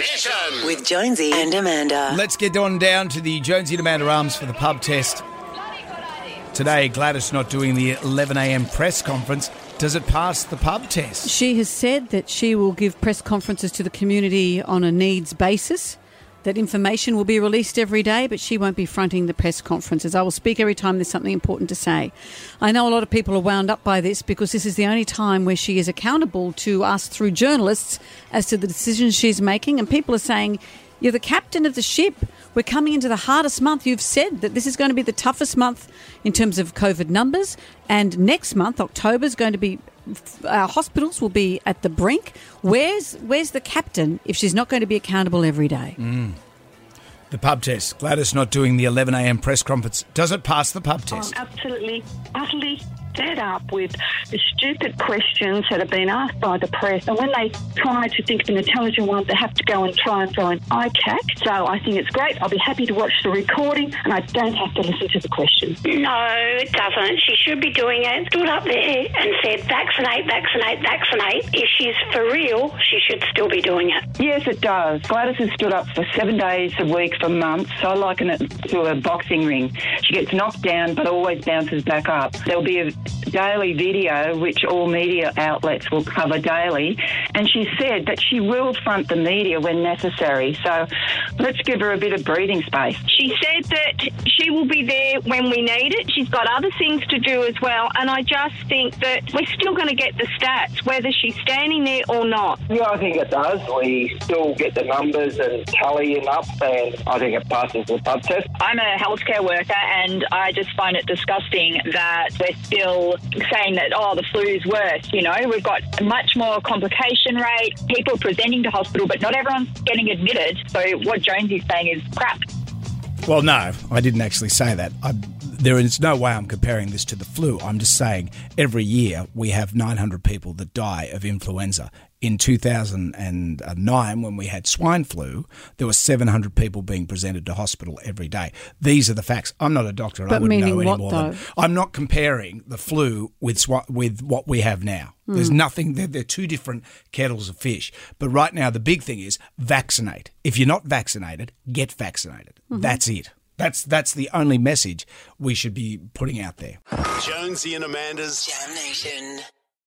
Mission. With Jonesy and Amanda. Let's get on down to the Jonesy and Amanda Arms for the pub test. Today, Gladys not doing the 11am press conference. Does it pass the pub test? She has said that she will give press conferences to the community on a needs basis. That information will be released every day, but she won't be fronting the press conferences. I will speak every time there's something important to say. I know a lot of people are wound up by this because this is the only time where she is accountable to us through journalists as to the decisions she's making. And people are saying, You're the captain of the ship. We're coming into the hardest month. You've said that this is going to be the toughest month in terms of COVID numbers. And next month, October, is going to be our hospitals will be at the brink. Where's where's the captain if she's not going to be accountable every day? Mm. The pub test. Gladys not doing the 11am press conference. Does it pass the pub test? I'm absolutely, utterly fed up with the stupid questions that have been asked by the press. And when they try to think of an intelligent one, they have to go and try and throw an ICAC. So I think it's great. I'll be happy to watch the recording and I don't have to listen to the questions. No, it doesn't. She should be doing it. Stood up there and said, vaccinate, vaccinate, vaccinate. If she's for real, she should still be doing it. Yes, it does. Gladys has stood up for seven days a week for months. So I liken it to a boxing ring. She gets knocked down but always bounces back up. There'll be a daily video which all media outlets will cover daily. And she said that she will front the media when necessary. So let's give her a bit of breathing space. She said that she will be there when we need it. She's got other things to do as well. And I just think that we're still going to get the stats, whether she's standing there or not. Yeah, I think it does. We still get the numbers and tally them up, and I think it passes the pub test. I'm a healthcare worker and I just find it disgusting that we're still saying that, oh, the flu is worse. You know, we've got a much more complication rate, people presenting to hospital, but not everyone's getting admitted. So what Jones is saying is crap. Well, no, I didn't actually say that. I, there is no way I'm comparing this to the flu. I'm just saying every year we have 900 people that die of influenza. In 2009, when we had swine flu, there were 700 people being presented to hospital every day. These are the facts. I'm not a doctor, and I But wouldn't meaning know any what, more. Than, though? I'm not comparing the flu with swa- with what we have now. Hmm. There's nothing. They're, they're two different kettles of fish. But right now, the big thing is vaccinate. If you're not vaccinated, get vaccinated. Mm-hmm. That's it. That's that's the only message we should be putting out there. Jonesy and Amanda's Jam Nation.